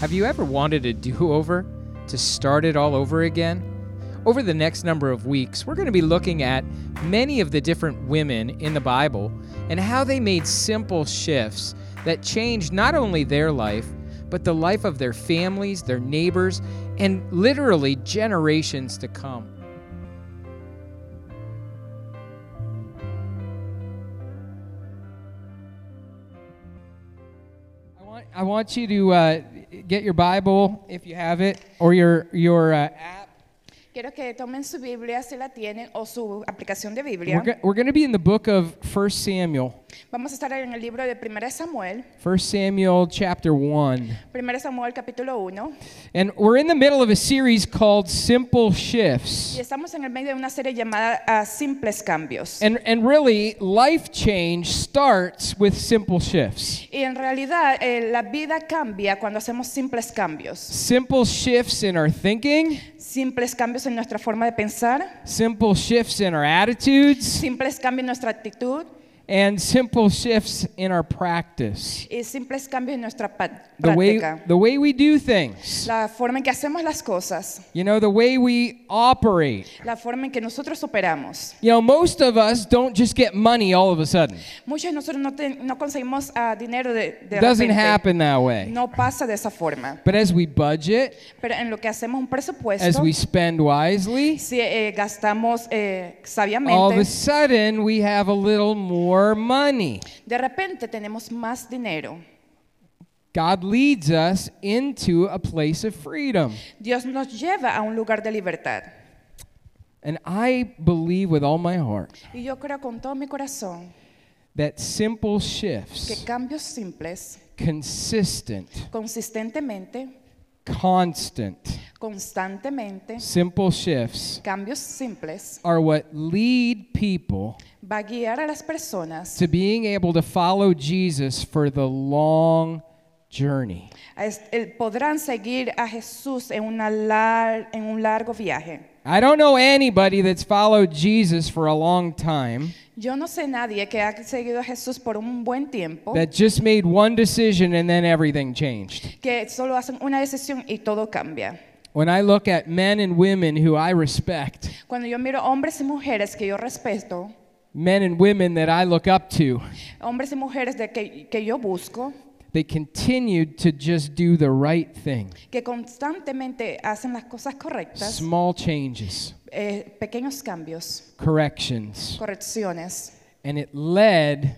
Have you ever wanted a do over to start it all over again? Over the next number of weeks, we're going to be looking at many of the different women in the Bible and how they made simple shifts that changed not only their life, but the life of their families, their neighbors, and literally generations to come. I want, you to uh, get your Bible if you have it, or your, your uh, app. Quiero que tomen su Biblia si la tienen o su aplicación de We're, Biblia. go- we're going to be in the book of 1 Samuel. Vamos a estar en el libro de 1 Samuel, 1 Samuel chapter 1. 1 Samuel capítulo 1. And we're in the middle of a series called Simple Y Shifts. estamos en el medio de una serie llamada ah, Simples Cambios. And, and really, life change starts with simple shifts. Y en realidad eh, la vida cambia cuando hacemos simples cambios. Simple shifts in our thinking, Simples cambios en nuestra forma de pensar, simple shifts in our attitudes, simples cambios en nuestra actitud and simple shifts in our practice. y simples cambios en nuestra The way, the way we do things, La forma en que hacemos las cosas, you know, the way we operate. la forma en que nosotros operamos. You know, most of us don't just get money all of a sudden. Muchos de nosotros no, te- no conseguimos ah, dinero de, de doesn't repente. happen that way. No pasa de esa forma. But as we budget, Pero en lo que hacemos un presupuesto, as we spend wisely, si eh, gastamos eh, all of a sudden we have a little more money. de repente tenemos más dinero. God leads us into a place of freedom. Dios nos lleva a un lugar de libertad. And I believe with all my heart Y yo creo con todo mi corazón that simple que shifts, cambios simples, consistent, consistentemente, constant, constantemente, simple shifts cambios simples, are what lead people va a guiar a las personas to being able to follow Jesus for the long journey. a es- el- podrán seguir a Jesús en, una lar- en un largo viaje. I don't know anybody that's followed Jesus for a long time Yo no sé nadie que ha seguido a Jesús por un buen tiempo, that just made one decision and then everything changed. que solo hacen una decisión y todo cambia. When I look at men and women who I respect, Cuando yo miro hombres y mujeres que yo respeto, men and women that I look up to, hombres y mujeres de que, que yo busco, they continued to just do the right thing. que constantemente hacen las cosas correctas, Small changes, eh, pequeños cambios, corrections, correcciones, and it led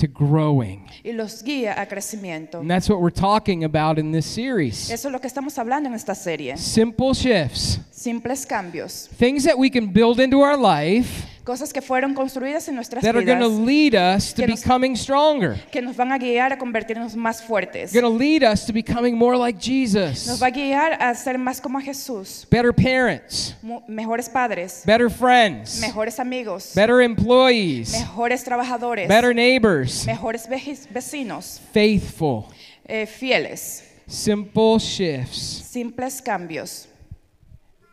to growing. y los guía a crecimiento. And that's what we're talking about in this series. Eso es lo que estamos hablando en esta serie. Simple shifts, Simples cambios, things that we can build into our life cosas que fueron construidas en nuestras that are going to vidas, lead us to Que nos- becoming stronger. que nos van a guiar a convertirnos más fuertes. Going to lead us to becoming more like Nos Jesus. va a guiar a ser más como a Jesús, Better parents, mu- mejores padres, better friends, mejores amigos, better employees, mejores trabajadores, better neighbors, mejores veji- vecinos, faithful, eh, fieles, simple shifts. simples cambios.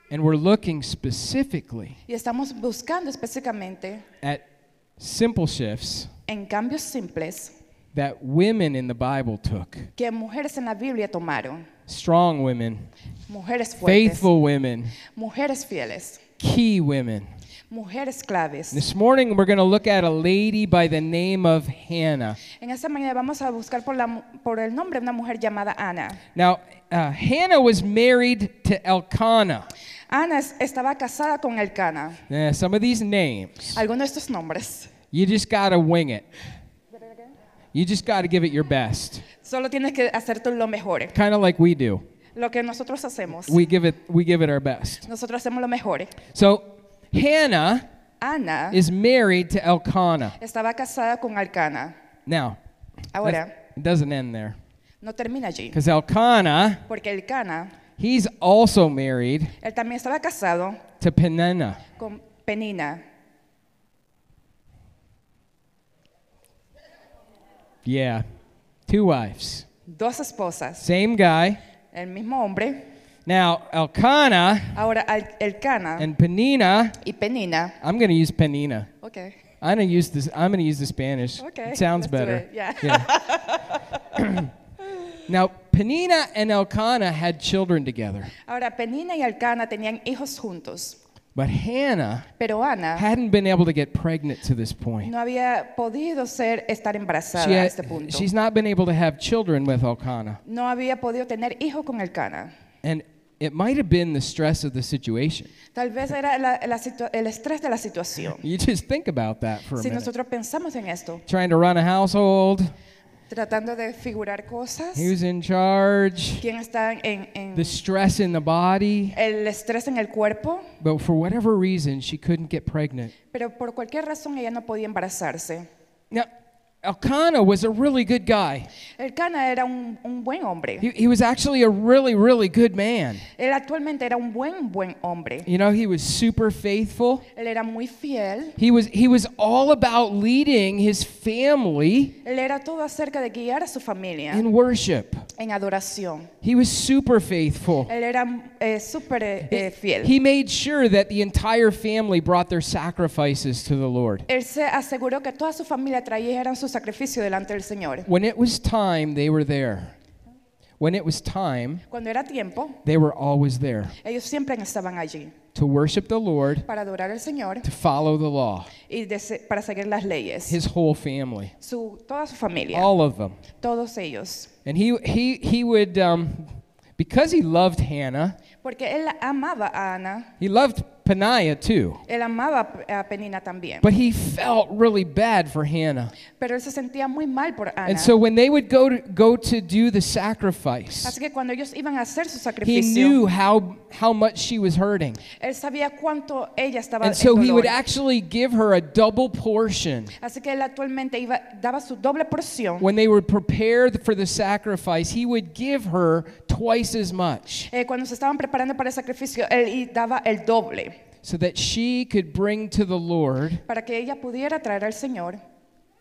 And we're looking specifically Y estamos buscando específicamente at simple shifts en cambios simples that women in the Bible took. que mujeres en la Biblia tomaron. Strong women, Mujeres fuertes, faithful women, mujeres fieles, key women. mujeres claves. This morning we're going to look at a lady by the name of Hannah. En esta mañana vamos a buscar por, la por el nombre de una mujer llamada Ana. Now, uh, Hannah was married to Elkanah. Ana es- estaba casada con Elcana. Yeah, some of these names, Algunos de estos nombres. you just got to wing it. You just got to give it your best. Solo tienes que hacerte lo mejor. Kind of like we do. Lo que nosotros hacemos. We give it we give it our best. Nosotros hacemos lo mejor. So, Hannah Ana is married to Elkanah. estaba casada con Elcana. Now, Ahora, it doesn't end there. no termina allí. Cuz Elkanah, Porque Elcana, he's also married él también estaba casado to Peninnah. con Penina. Yeah. Two wives. Dos esposas. Same guy. El mismo hombre. Now, Elkanah Ahora, Al- Elcana and Penina, y Penina. I'm going to use Penina. Okay. I'm going to use this I'm going to use the Spanish. Okay, It sounds let's do better. it, yeah. Yeah. now, Penina and Elkanah had children together, Ahora, Penina y tenían hijos juntos, but Hannah pero Ana hadn't been able to get pregnant to this point. no había podido ser estar embarazada She a had- este punto. she's not been able to have children with Elkanah. No había podido tener hijos con Elcana. And it might have been the stress of the situation. Tal vez era la- la situa- el estrés de la situación. You just think about that for a Si minute. nosotros pensamos en esto, Trying to run a household, tratando de figurar cosas, who's in charge, quién está en, en the stress in the body. el estrés en el cuerpo, But for whatever reason, she couldn't get pregnant. pero por cualquier razón ella no podía embarazarse. Now, Elkanah was a really good guy. Elcana era un, un buen hombre. He, he was actually a really, really good man. Él actualmente era un buen, buen hombre. You know, he was super faithful. Él era muy fiel. He was he was all about leading his family Él era todo acerca de guiar a su familia in worship. en adoración. He was super faithful. Él era eh, súper eh, eh, fiel. He made sure that the entire family brought their sacrifices to the Lord. Él se aseguró que toda su familia trajera su sacrificio delante del Señor. When it was time, they were there. When it was time, Cuando era tiempo, they were always there ellos siempre estaban allí to worship the Lord, para adorar al Señor to follow the law. y de para seguir las leyes. His whole family, Su, toda su familia, all of them. todos ellos. And he he he would um, because he loved Hannah, Porque él amaba a Ana, he loved Peniah too. él amaba a Penina también. But he felt really bad for Hannah. Pero él se sentía muy mal por Ana. And so when they would go to go to do the sacrifice, Así que cuando ellos iban a hacer su he sacrificio, knew how how much she was hurting. él sabía cuánto ella estaba And so he would actually give her a double portion. Así que él actualmente iba, daba su doble porción. When they were prepared for the sacrifice, he would give her twice as much Eh, cuando se estaban preparando para el sacrificio, él daba el doble so that she could bring to the Lord para que ella pudiera traer al Señor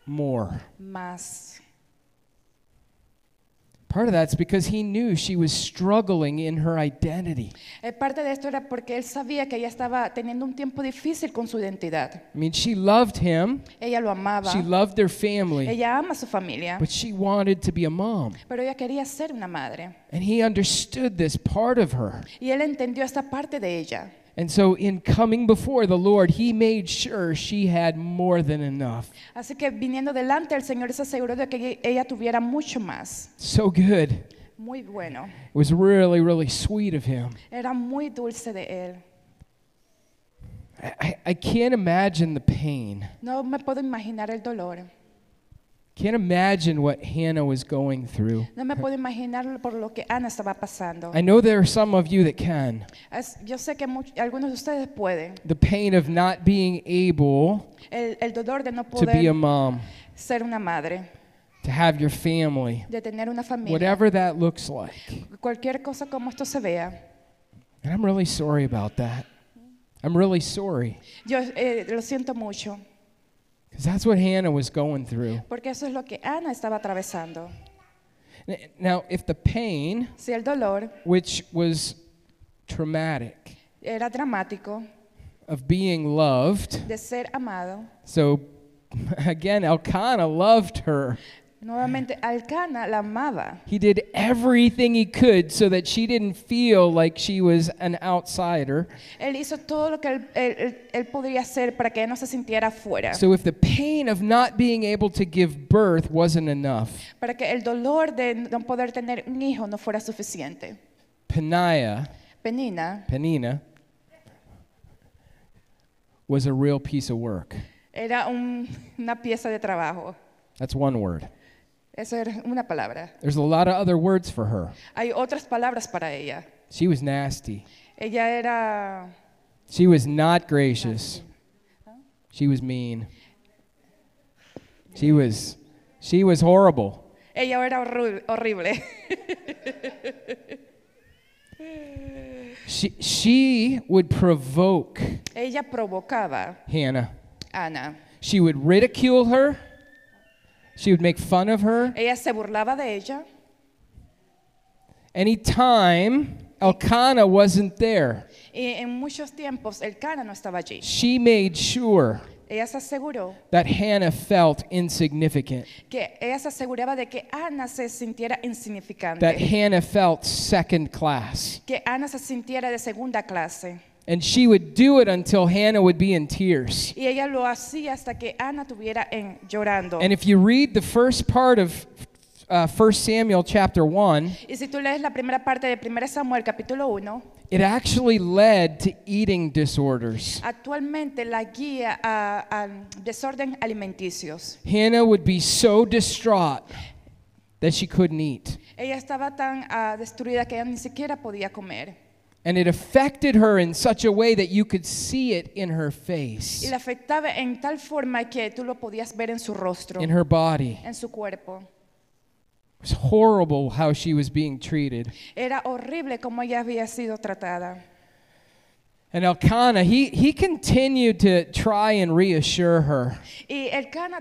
more. más. Part of that's because he knew she was struggling in her identity. Eh, parte de esto era porque él sabía que ella estaba teniendo un tiempo difícil con su identidad. I mean, she loved him, Ella lo amaba, she loved their family, ella ama su familia, but she wanted to be a mom. pero ella quería ser una madre. And he understood this part of her. Y él entendió esta parte de ella. And so, in coming before the Lord, he made sure she had more than enough. Así que viniendo delante del Señor, se aseguró de que ella tuviera mucho más. So good. Muy bueno. It was really, really sweet of him. Era muy dulce de él. I, I can't imagine the pain. No me puedo imaginar el dolor. Can't imagine what Hannah was going through. No me puedo imaginar por lo que Ana estaba pasando. I know there are some of you that can. Es- yo sé que much- algunos de ustedes pueden. The pain of not being able El, el dolor de no to be a mom, ser una madre, to have your family, de tener una familia. whatever that looks like. Cualquier cosa como esto se vea. And I'm really sorry about that. I'm really sorry. Yo eh, lo siento mucho, Because that's what Hannah was going through. porque eso es lo que Ana estaba atravesando. Now, if the pain, Si el dolor which was traumatic, era dramático, of being loved, de ser amado, so again, Elkanah loved her. Nuevamente Alcana la amaba. He did everything he could so that she didn't feel like she was an outsider. Él hizo todo lo que él, él- él- él podría hacer para que ella no se sintiera afuera. So if the pain of not being able to give birth wasn't enough, para que el dolor de no poder tener un hijo no fuera suficiente. Peniah, Penina Penina, was a real piece of work. era un- una pieza de trabajo. That's one word. Esa era una palabra. There's a lot of other words for her. Hay otras palabras para ella. She was nasty. Ella era, She was not gracious. She was mean. She was she was horrible. ella era horrible. She she would provoke ella provocaba Hannah. Ana. She would ridicule her. She would make fun of her. Ella se burlaba de ella. Anytime Elkanah wasn't there, Y en muchos tiempos Elcana no estaba allí. she made sure ella se aseguró that Hannah felt insignificant, que ella se aseguraba de que Ana se sintiera insignificante, that Hannah felt second class. que Ana se sintiera de segunda clase. And she would do it until Hannah would be in tears. Y ella lo hacía hasta que Ana en, llorando. And if you read the first part of uh, 1 Samuel chapter 1, Y si tú lees la primera parte de 1 Samuel capítulo 1, it actually led to eating disorders. actualmente la guía a, a desorden alimenticios. Hannah would be so distraught that she couldn't eat. Ella estaba tan ah, destruida que ella ni siquiera podía comer. And it affected her in such a way that you could see it in her face, Y la afectaba en tal forma que tú lo podías ver en su rostro, in her body. en su cuerpo. It was horrible how she was being treated. Era horrible como ella había sido tratada. And Elkanah, he, he continued to try and reassure her. Y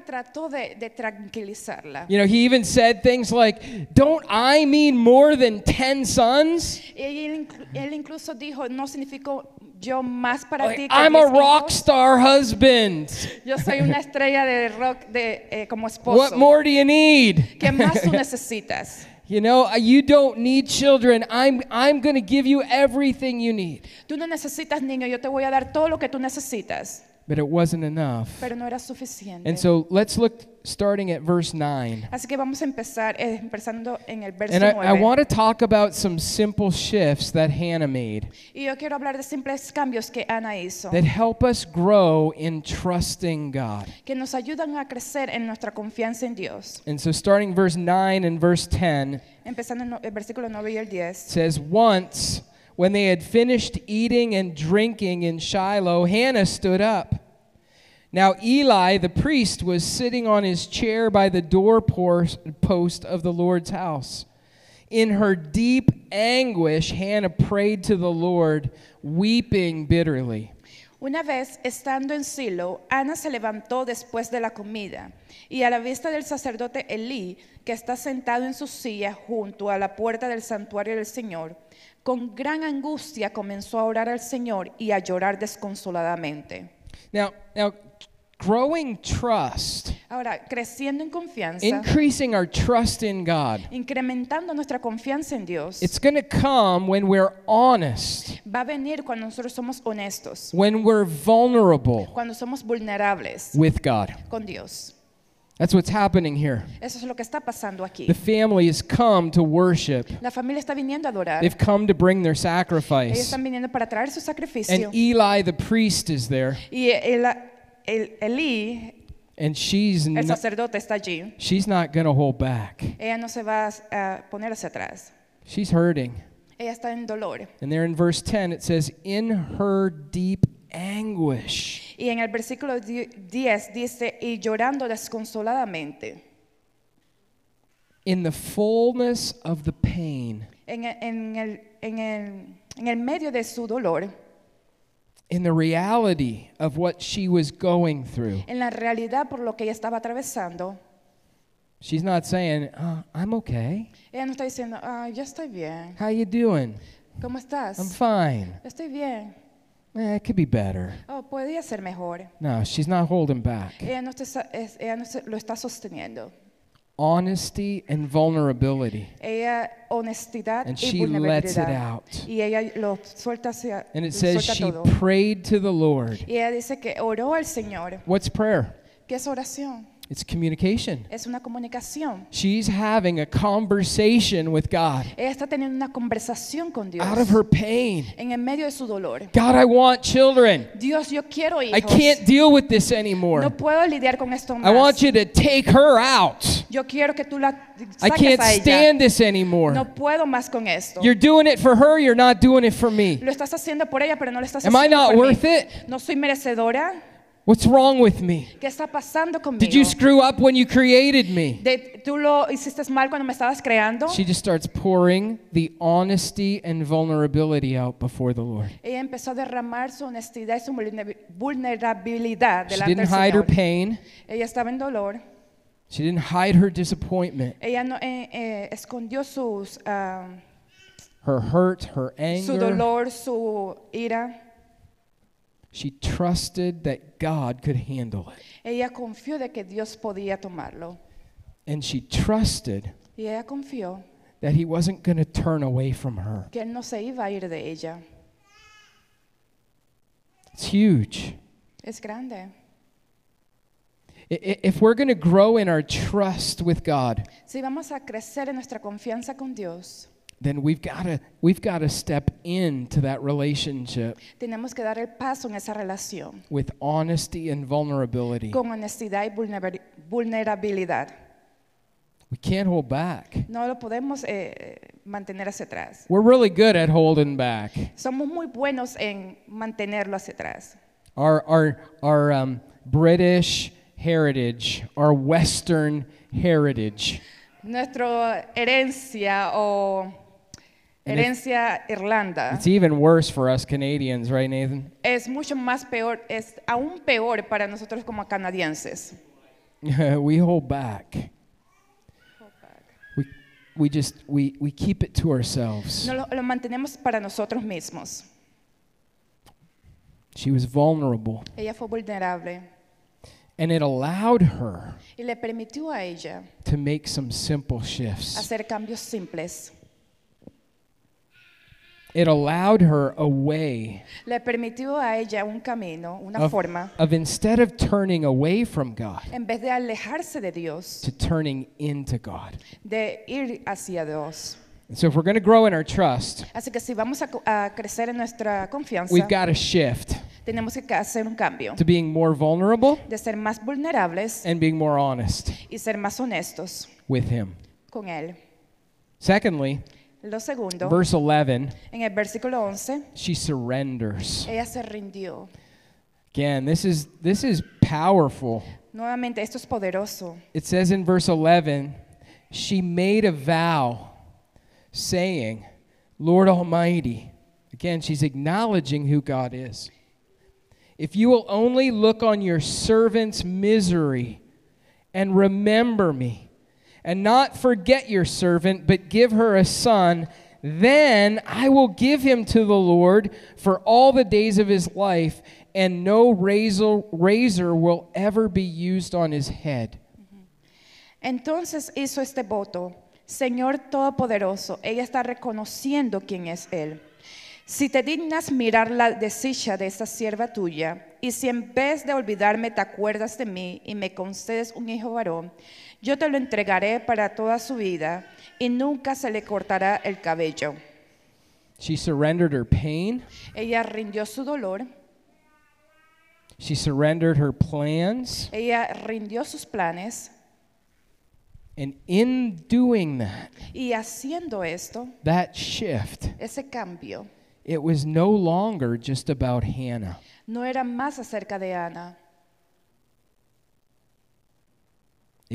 trató de, de tranquilizarla. You know, he even said things like, Don't I mean more than 10 sons? Y él, incluso dijo, no significó yo más para Like, ti que I'm a rock star husband. Yo soy una estrella de rock de, eh, como What more do you need? ¿Qué más tú necesitas? You know, uh, you don't need children. I'm, I'm going to give you everything you need. Tú no necesitas niño, yo te voy a dar todo lo que tú necesitas. But it wasn't enough. Pero no era suficiente. And so let's look starting at verse 9. Así que vamos a empezar, eh, empezando en el verso And I, 9. I want to talk about some simple shifts that Hannah made Y yo quiero hablar de simples cambios que Ana hizo, that help us grow in trusting God. que nos ayudan a crecer en nuestra confianza en Dios. And so starting verse 9 and verse 10 Empezando en el versículo 9 y el 10. says, Once, when they had finished eating and drinking in Shiloh, Hannah stood up. Now Eli the priest was sitting on his chair by the doorpost of the Lord's house. In her deep anguish, Hannah prayed to the Lord, weeping bitterly. Una vez, estando en Silo, Ana se levantó después de la comida, y a la vista del sacerdote Elí, que está sentado en su silla junto a la puerta del santuario del Señor, con gran angustia comenzó a orar al Señor y a llorar desconsoladamente. Now, now growing trust, Ahora, creciendo en confianza, increasing our trust in God, incrementando nuestra confianza en Dios, it's going to come when we're honest, va a venir cuando nosotros somos honestos, when we're vulnerable cuando somos vulnerables with God. con Dios. That's what's happening here. Eso es lo que está pasando aquí. The family has come to worship. La familia está viniendo a adorar. They've come to bring their Ellos sacrifice. están viniendo para traer su sacrificio. And Eli the priest is there, Y el, el, Elí, and she's el not, sacerdote, está allí. she's not going to hold back. Ella no se va a poner hacia atrás. She's hurting. Ella está en dolor. And there in verse 10 it says in her deep anguish. Y en el versículo di- 10 dice, y llorando desconsoladamente. In the fullness of the pain, En el, en el, en el, en el medio de su dolor, in the reality of what she was going through. en la realidad por lo que ella estaba atravesando, She's not saying, uh, "I'm okay. ella no está diciendo, ah, yo estoy bien. How you doing? ¿Cómo estás? I'm fine. Estoy bien. Eh, it could be better." Oh, podría ser mejor. No, she's not holding back. Ella no, está- es- ella no lo está sosteniendo. Honesty and vulnerability. Ella honestidad And y she lets it out. Y ella lo suelta hacia And it says suelta she todo. prayed to the Lord. Y ella dice que oró al Señor. What's prayer? ¿Qué es oración? It's communication. Es una comunicación. She's having a conversation with God Ella está teniendo una conversación con Dios out of her pain. en el medio de su dolor. God, I want children. Dios, yo quiero I can't deal with this anymore. No puedo lidiar con esto I want you to take her out. Yo quiero que tú la I can't a ella. stand this anymore. No puedo más con esto. You're doing it for her, you're not doing it for me. Lo estás haciendo por ella, pero no lo estás Am I not por mí. worth it? No soy merecedora. What's wrong with me? ¿Qué está pasando conmigo? Did you screw up when you created me? De- tú lo hiciste mal cuando me estabas creando. She just starts pouring the honesty and vulnerability out before the Lord. Ella empezó a derramar su honestidad y su vulnerabilidad She delante del didn't hide her pain. Ella estaba en dolor. She didn't hide her disappointment, Ella no eh, eh, escondió sus, ah, her hurt, her su anger. dolor, su ira. She trusted that God could handle it. Ella confió de que Dios podía tomarlo. And she trusted Y ella confió that He wasn't going to turn away from her. que Él no se iba a ir de ella. It's huge. Es grande. If we're going to grow in our trust with God, Si vamos a crecer en nuestra confianza con Dios, then we've got to we've got to step into that relationship tenemos que dar el paso en esa relación with honesty and vulnerability. con honestidad y vulnerabilidad. We can't hold back. No lo podemos eh, mantener hacia atrás. We're really good at holding back. Somos muy buenos en mantenerlo hacia atrás. Our our our um, British heritage, our Western heritage, Nuestra herencia o herencia Irlanda it's even worse for us Canadians, right, Nathan? es mucho más peor, es aún peor para nosotros como canadienses. we hold back. We we just we we keep it to ourselves. No lo, lo mantenemos para nosotros mismos. She was vulnerable, Ella fue vulnerable and it allowed her y le permitió a ella to make some simple shifts. hacer cambios simples. It allowed her a way Le permitió a ella un camino, una of, forma, of instead of turning away from God, en vez de alejarse de Dios, to turning into God. de ir hacia Dios. And so if we're going to grow in our trust, Así que si vamos a, a crecer en nuestra confianza, we've got to shift tenemos que hacer un cambio to being more vulnerable de ser más vulnerables and being more honest y ser más honestos with Him. con Él. Secondly, Lo segundo, verse 11, en el versículo 11, she surrenders. ella se rindió. Again, this is this is powerful. Nuevamente, esto es poderoso. It says in verse 11, she made a vow saying, Lord Almighty. Again, she's acknowledging who God is. If you will only look on your servant's misery and remember me, and not forget your servant, but give her a son, then I will give him to the Lord for all the days of his life, and no razor, razor will ever be used on his head. Mm-hmm. Entonces hizo este voto, Señor Todopoderoso, ella está reconociendo quién es Él. Si te dignas mirar la desdicha de esta sierva tuya, y si en vez de olvidarme te acuerdas de mí y me concedes un hijo varón, yo te lo entregaré para toda su vida y nunca se le cortará el cabello. She surrendered her pain, Ella rindió su dolor, she surrendered her plans, ella rindió sus planes and in doing that, y haciendo esto, that shift, ese cambio, it was no longer just about Hannah. no era más acerca de Ana.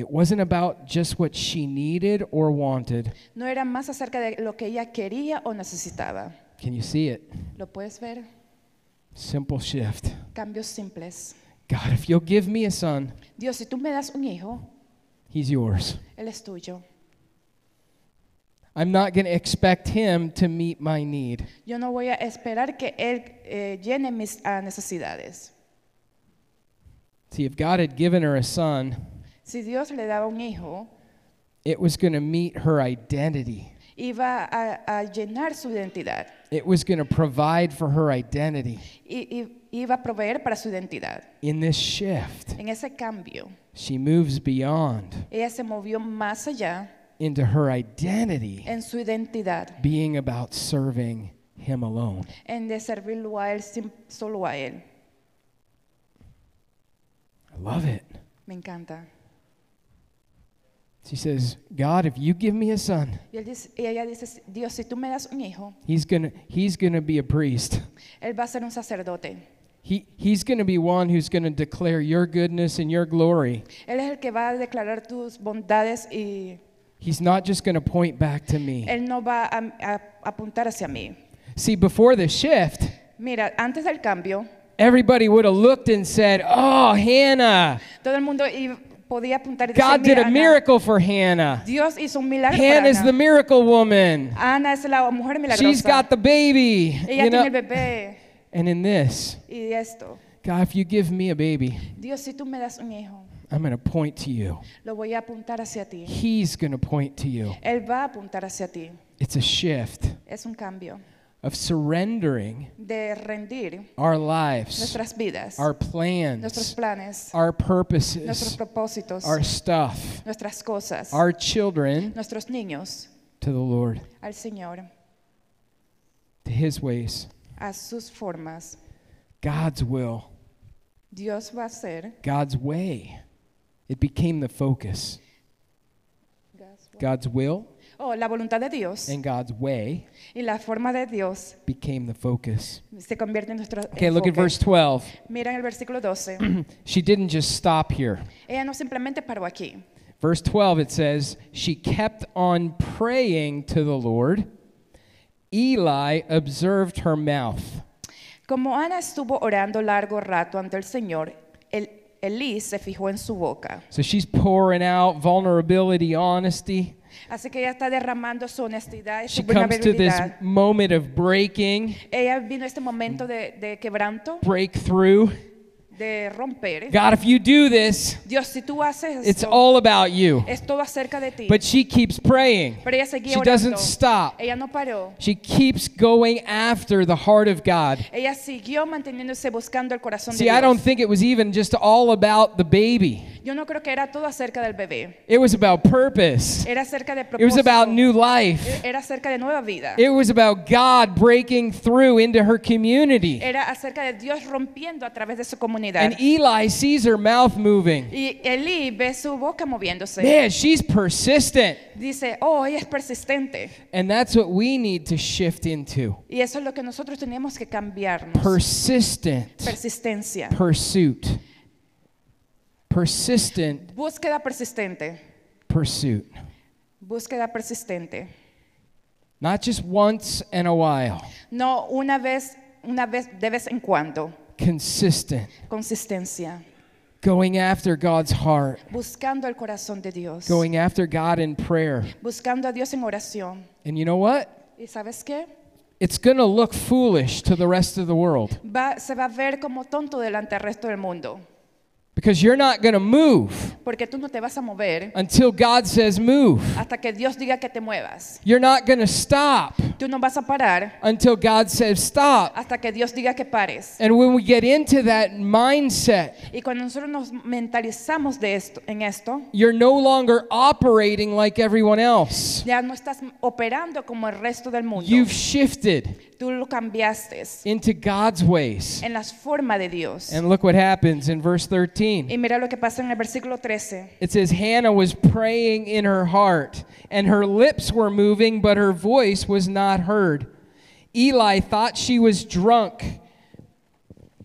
It wasn't about just what she needed or wanted. No era más acerca de lo que ella quería o necesitaba. Can you see it? ¿Lo puedes ver? Simple shift. Cambios simples. God, if you'll give me a son, Dios, si tú me das un hijo, he's yours. él es tuyo. I'm not going to expect him to meet my need. Yo no voy a esperar que él eh, llene mis ah, necesidades. See, if God had given her a son, Si Dios le daba un hijo, it was going to meet her identity. iba a, a llenar su identidad. It was going to provide for her identity. Y, y iba a proveer para su identidad. In this shift, En ese cambio, she moves beyond ella se movió más allá into her identity en su identidad, being about serving him alone. en de servirlo a él, solo a él. I love it. Me encanta. She says, God, if you give me a son, Y, él dice- ella dice, Dios, si tú me das un hijo, he's going to he's to be a priest. él va a ser un sacerdote. He, he's going to be one who's going to declare your goodness and your glory. Él es el que va a declarar tus bondades y He's not just going to point back to me. él no va a, a apuntar hacia mí. See, before the shift, Mira, antes del cambio, everybody would have looked and said, Oh, Hannah, todo el mundo i- podía apuntar y decir, God did a Ana, miracle for Hannah. Dios hizo un milagro para Hannah's Ana. the miracle woman. Ana es la mujer She's milagrosa. got the baby. Ella You tiene el know, bebé. And in this, Y esto, God, if you give me a baby, Dios, si tú me das un hijo, I'm going to point to you. lo voy a apuntar hacia ti. He's going to point to you. Él va a apuntar hacia ti. It's a shift Es un cambio of surrendering de rendir our lives, nuestras vidas, our plans, nuestros planes, our purposes, nuestros propósitos, our stuff, nuestras cosas, our children nuestros niños to the Lord, al Señor, to His ways, a sus formas. God's will, Dios va a hacer God's way. It became the focus. God's will Oh, la voluntad de Dios and God's way y la forma de Dios became the focus. se convierte en nuestro Okay, look at enfoque. verse 12. Mira en el versículo 12. She didn't just stop here. Ella no simplemente paró aquí. Verse 12, it says, She kept on praying to the Lord. Eli observed her mouth. Como Ana estuvo orando largo rato ante el Señor, el, Elí se fijó en su boca. So she's pouring out vulnerability, honesty. Así que ella está derramando su honestidad y She su comes to this moment of breaking, Ella vino a este momento de, de quebranto, breakthrough. De romper. ¿eh? God, if you do this, Dios, si tú haces it's all about you. es todo acerca de ti. But she keeps praying. Pero ella seguía She orando. doesn't stop. Ella no paró. She keeps going after the heart of God. Ella siguió manteniéndose buscando el corazón See, de I don't think it was even just all about the baby. Yo no creo que era todo acerca del bebé. It was about purpose. Era acerca de It was about new life. Era acerca de nueva vida. It was about God breaking through into her community. Era acerca de Dios rompiendo a través de su comunidad. And Eli sees her mouth moving. Y Elí ve su boca moviéndose. Man, she's persistent. Dice, oh, ella es persistente. And that's what we need to shift into Y eso es lo que nosotros tenemos que cambiarnos. persistent Persistencia. pursuit. Persistent Búsqueda persistente. pursuit. Búsqueda persistente. Not just once in a while, No una vez, una vez de vez en cuando. Consistent. Consistencia. Going after God's heart, Buscando el corazón de Dios. going after God in prayer. Buscando a Dios en oración. And you know what? ¿Y sabes qué? It's going to look foolish to the rest of the world Va, se va a ver como tonto delante del resto del mundo. Because you're not going to move Porque tú no te vas a mover until God says move. hasta que Dios diga que te muevas. You're not going to stop Tú no vas a parar until God says stop. hasta que Dios diga que pares. And when we get into that mindset, Y cuando nosotros nos mentalizamos de esto, en esto, you're no longer operating like everyone else. ya no estás operando como el resto del mundo. You've shifted Tú lo cambiaste into God's ways. en las formas de Dios. And look what happens in verse 13. Y mira lo que pasa en el versículo 13. It says, Hannah was praying in her heart, and her lips were moving, but her voice was not heard. Eli thought she was drunk.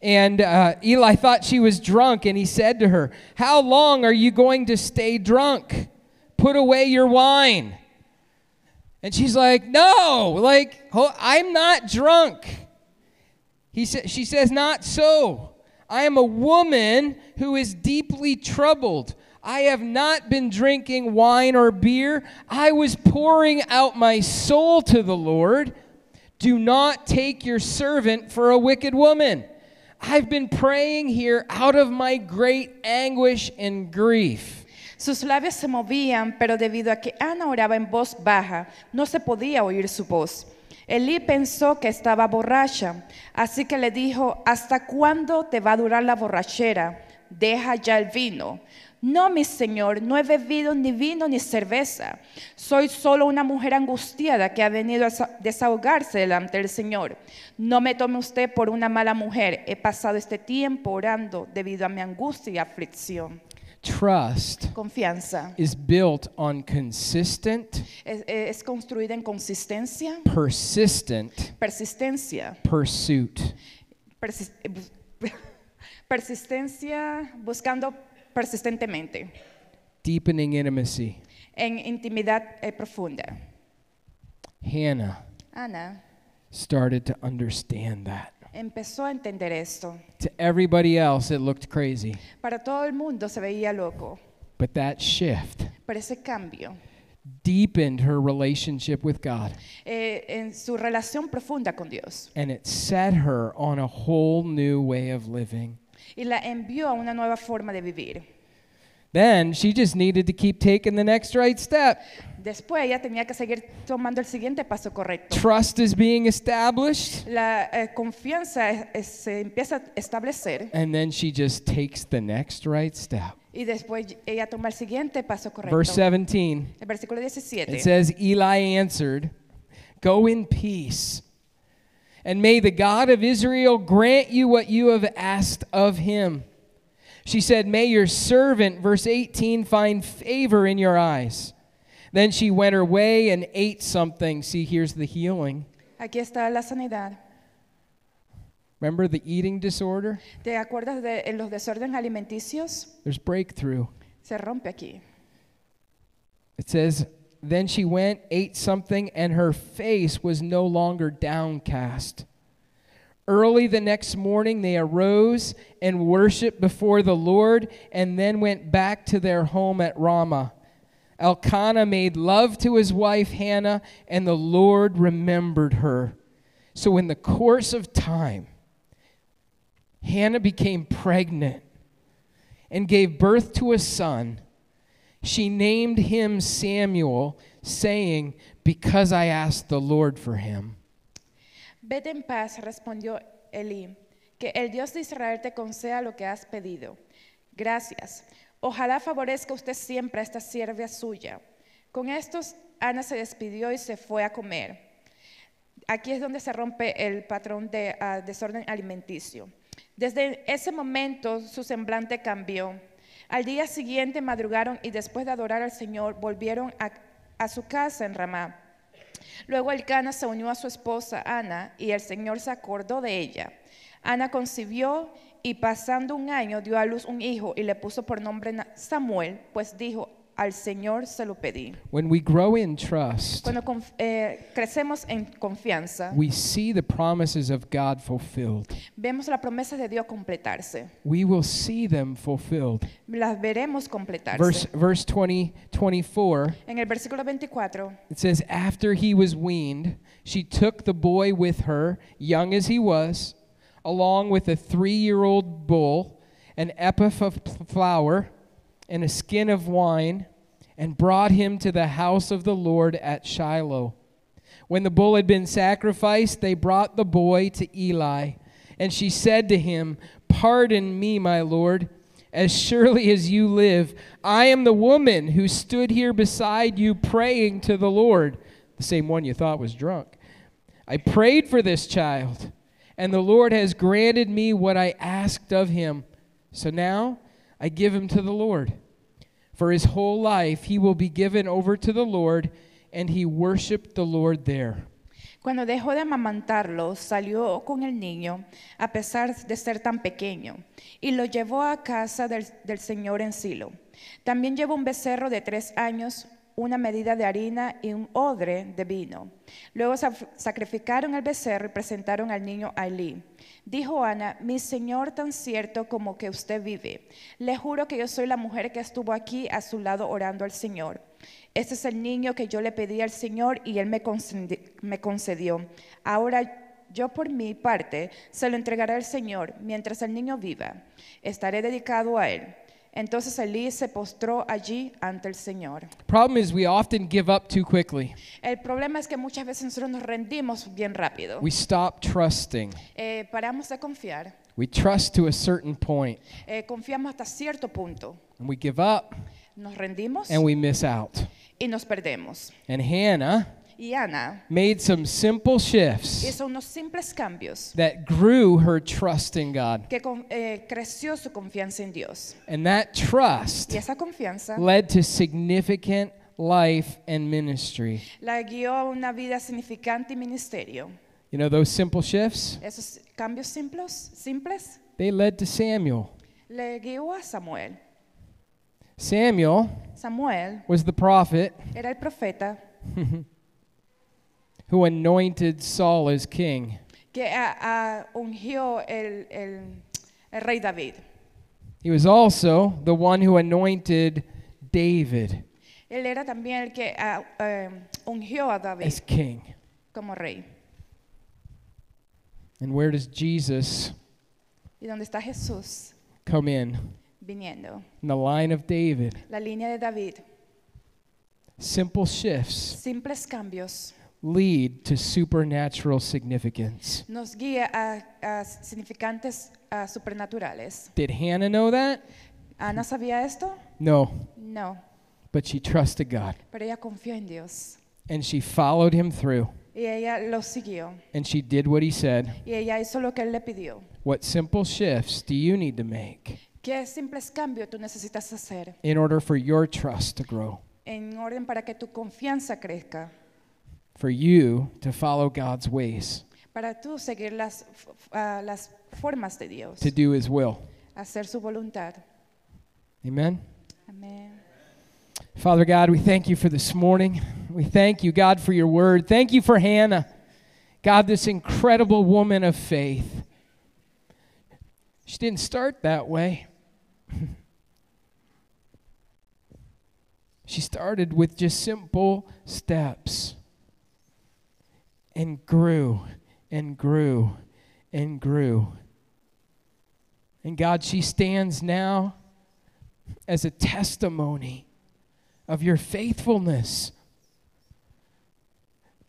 And uh, Eli thought she was drunk, and he said to her, How long are you going to stay drunk? Put away your wine. And she's like, No, like, I'm not drunk. He sa- she says, Not so. I am a woman who is deeply troubled. I have not been drinking wine or beer. I was pouring out my soul to the Lord. Do not take your servant for a wicked woman. I've been praying here out of my great anguish and grief. Sus labios se movían, pero debido a que Ana oraba en voz baja, no se podía oír su voz. Elí pensó que estaba borracha, así que le dijo, ¿hasta cuándo te va a durar la borrachera? Deja ya el vino. No, mi señor, no he bebido ni vino ni cerveza. Soy solo una mujer angustiada que ha venido a sa- desahogarse delante del Señor. No me tome usted por una mala mujer. He pasado este tiempo orando debido a mi angustia y aflicción. Trust Confianza. is built on consistent, Es, es construida en consistencia, persistent persistencia, pursuit. persis- persistencia, buscando persistentemente, Deepening intimacy. en intimidad eh, profunda. Hannah Ana started to understand that. Empezó a entender esto. To everybody else, it looked crazy. Para todo el mundo se veía loco, But that shift pero ese cambio deepened her relationship with God. eh, en su relación profunda con Dios And it set her on a whole new way of living. y la envió a una nueva forma de vivir. Then she just needed to keep taking the next right step. Después ella tenía que seguir tomando el siguiente paso correcto. Trust is being established. La eh, confianza es- es- se empieza a establecer And then she just takes the next right step. y después ella toma el siguiente paso correcto. Verse 17. El versículo 17. It says, Eli answered, Go in peace, and may the God of Israel grant you what you have asked of him. She said, May your servant, verse 18, find favor in your eyes. Then she went her way and ate something. See, here's the healing. Aquí está la sanidad. Remember the eating disorder? ¿Te acuerdas de eh, los desórdenes alimenticios? There's breakthrough. Se rompe aquí. It says, Then she went, ate something, and her face was no longer downcast. Early the next morning, they arose and worshiped before the Lord, and then went back to their home at Ramah. Elkanah made love to his wife Hannah, and the Lord remembered her. So, in the course of time, Hannah became pregnant and gave birth to a son. She named him Samuel, saying, Because I asked the Lord for him. Vete en paz, respondió Elí, que el Dios de Israel te conceda lo que has pedido. Gracias. Ojalá favorezca usted siempre a esta sierva suya. Con estos, Ana se despidió y se fue a comer. Aquí es donde se rompe el patrón de ah, desorden alimenticio. Desde ese momento su semblante cambió. Al día siguiente madrugaron y después de adorar al Señor volvieron a, a su casa en Ramá. Luego Elcana se unió a su esposa Ana y el Señor se acordó de ella. Ana concibió y pasando un año dio a luz un hijo y le puso por nombre Samuel, pues dijo, al Señor se lo pedí. When we grow in trust, Cuando eh, crecemos en confianza, we see the promises of God fulfilled. vemos de Dios completarse. We will see them fulfilled. Las veremos completarse. Verse, verse 20, 24, en el versículo 24 it says, After he was weaned, she took the boy with her, young as he was, along with a three year old bull, an ephah of flour, and a skin of wine, and brought him to the house of the Lord at Shiloh. When the bull had been sacrificed, they brought the boy to Eli. And she said to him, Pardon me, my lord. As surely as you live, I am the woman who stood here beside you praying to the Lord, the same one you thought was drunk. I prayed for this child, and the Lord has granted me what I asked of him. So now I give him to the Lord. For his whole life he will be given over to the Lord, and he worshiped the Lord there. Cuando dejó de amamantarlo, salió con el niño, a pesar de ser tan pequeño, y lo llevó a casa del, del Señor en Silo. También llevó un becerro de tres años, una medida de harina y un odre de vino. Luego sa- sacrificaron el becerro y presentaron al niño a Elí. Dijo Ana, mi señor tan cierto como que usted vive, le juro que yo soy la mujer que estuvo aquí a su lado orando al Señor. Este es el niño que yo le pedí al Señor y él me concedió. Ahora yo por mi parte se lo entregaré al Señor mientras el niño viva. Estaré dedicado a él. Entonces Elí se postró allí ante el Señor. Problem is, we often give up too quickly. El problema es que muchas veces nosotros nos rendimos bien rápido. We stop trusting. Eh, paramos de confiar. We trust to a certain point, Eh, confiamos hasta cierto punto. and we give up Nos rendimos and we miss out. y nos perdemos. And Hannah Y Ana made some simple shifts hizo unos simples cambios that grew her trust in God. que con- eh, creció su confianza en Dios. And that trust Y esa confianza led to significant life and ministry. la guió a una vida significante y ministerio. You know, those simple shifts, Esos cambios simples, simples they led to Samuel. le guió a Samuel. Samuel Samuel was the prophet era el profeta who anointed Saul as king. que ah, ungió el, el- el rey David. He was also the one who anointed David. Él era también el que eh, ungió a David as king. como rey. And where does Jesus Y donde está Jesús come in? viniendo. In the line of David. La línea de David. Simple shifts Simples cambios lead to supernatural significance. nos guía a, a significantes ah, supernaturales. Did Hannah know that? ¿Ana sabía esto? No, No, but she trusted God pero ella confió en Dios. and she followed him through Y ella lo siguió. and she did what he said. Y ella hizo lo que él le pidió. What simple shifts do you need to make ¿Qué simples cambios tú necesitas hacer in order for your trust to grow? en orden para que tu confianza crezca? For you to follow God's ways, Para tú seguir las, ah, las formas de Dios, to do his will. hacer su voluntad. Amen. Amén. Father God, we thank you for this morning. We thank you, God, for your word. Thank you for Hannah. God, this incredible woman of faith. She didn't start that way. she started with just simple steps and grew and grew and grew. And God, she stands now as a testimony of your faithfulness.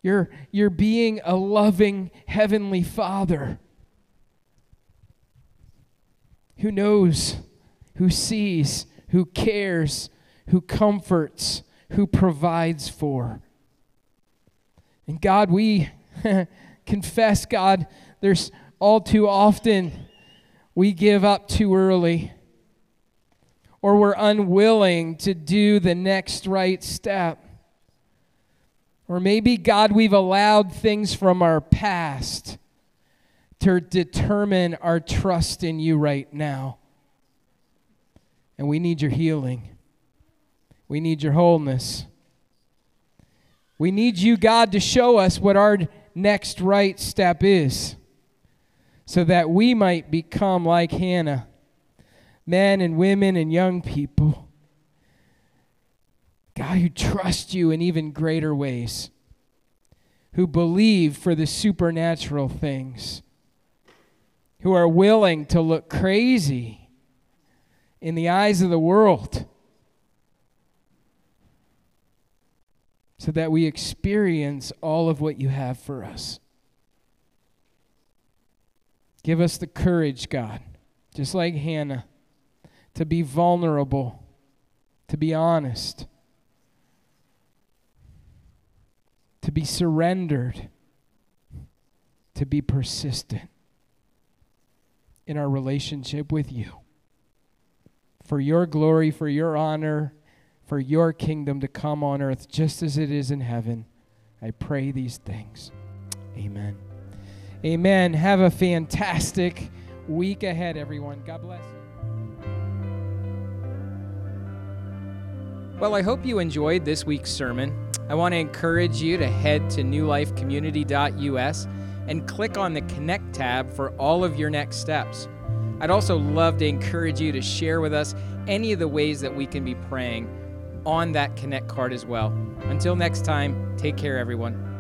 You're, you're being a loving Heavenly Father who knows, who sees, who cares, who comforts, who provides for. And God, we confess, God, there's all too often we give up too early or we're unwilling to do the next right step. Or maybe, God, we've allowed things from our past to determine our trust in you right now. And we need your healing. We need your wholeness. We need you, God, to show us what our next right step is so that we might become like Hannah men and women and young people. God, who trust you in even greater ways, who believe for the supernatural things, who are willing to look crazy in the eyes of the world so that we experience all of what you have for us. Give us the courage, God, just like Hannah to be vulnerable, to be honest, to be surrendered, to be persistent in our relationship with you. For your glory, for your honor, for your kingdom to come on earth just as it is in heaven. I pray these things. Amen. Amen. Have a fantastic week ahead, everyone. God bless you. Well, I hope you enjoyed this week's sermon. I want to encourage you to head to newlifecommunity.us and click on the Connect tab for all of your next steps. I'd also love to encourage you to share with us any of the ways that we can be praying on that Connect card as well. Until next time, take care, everyone.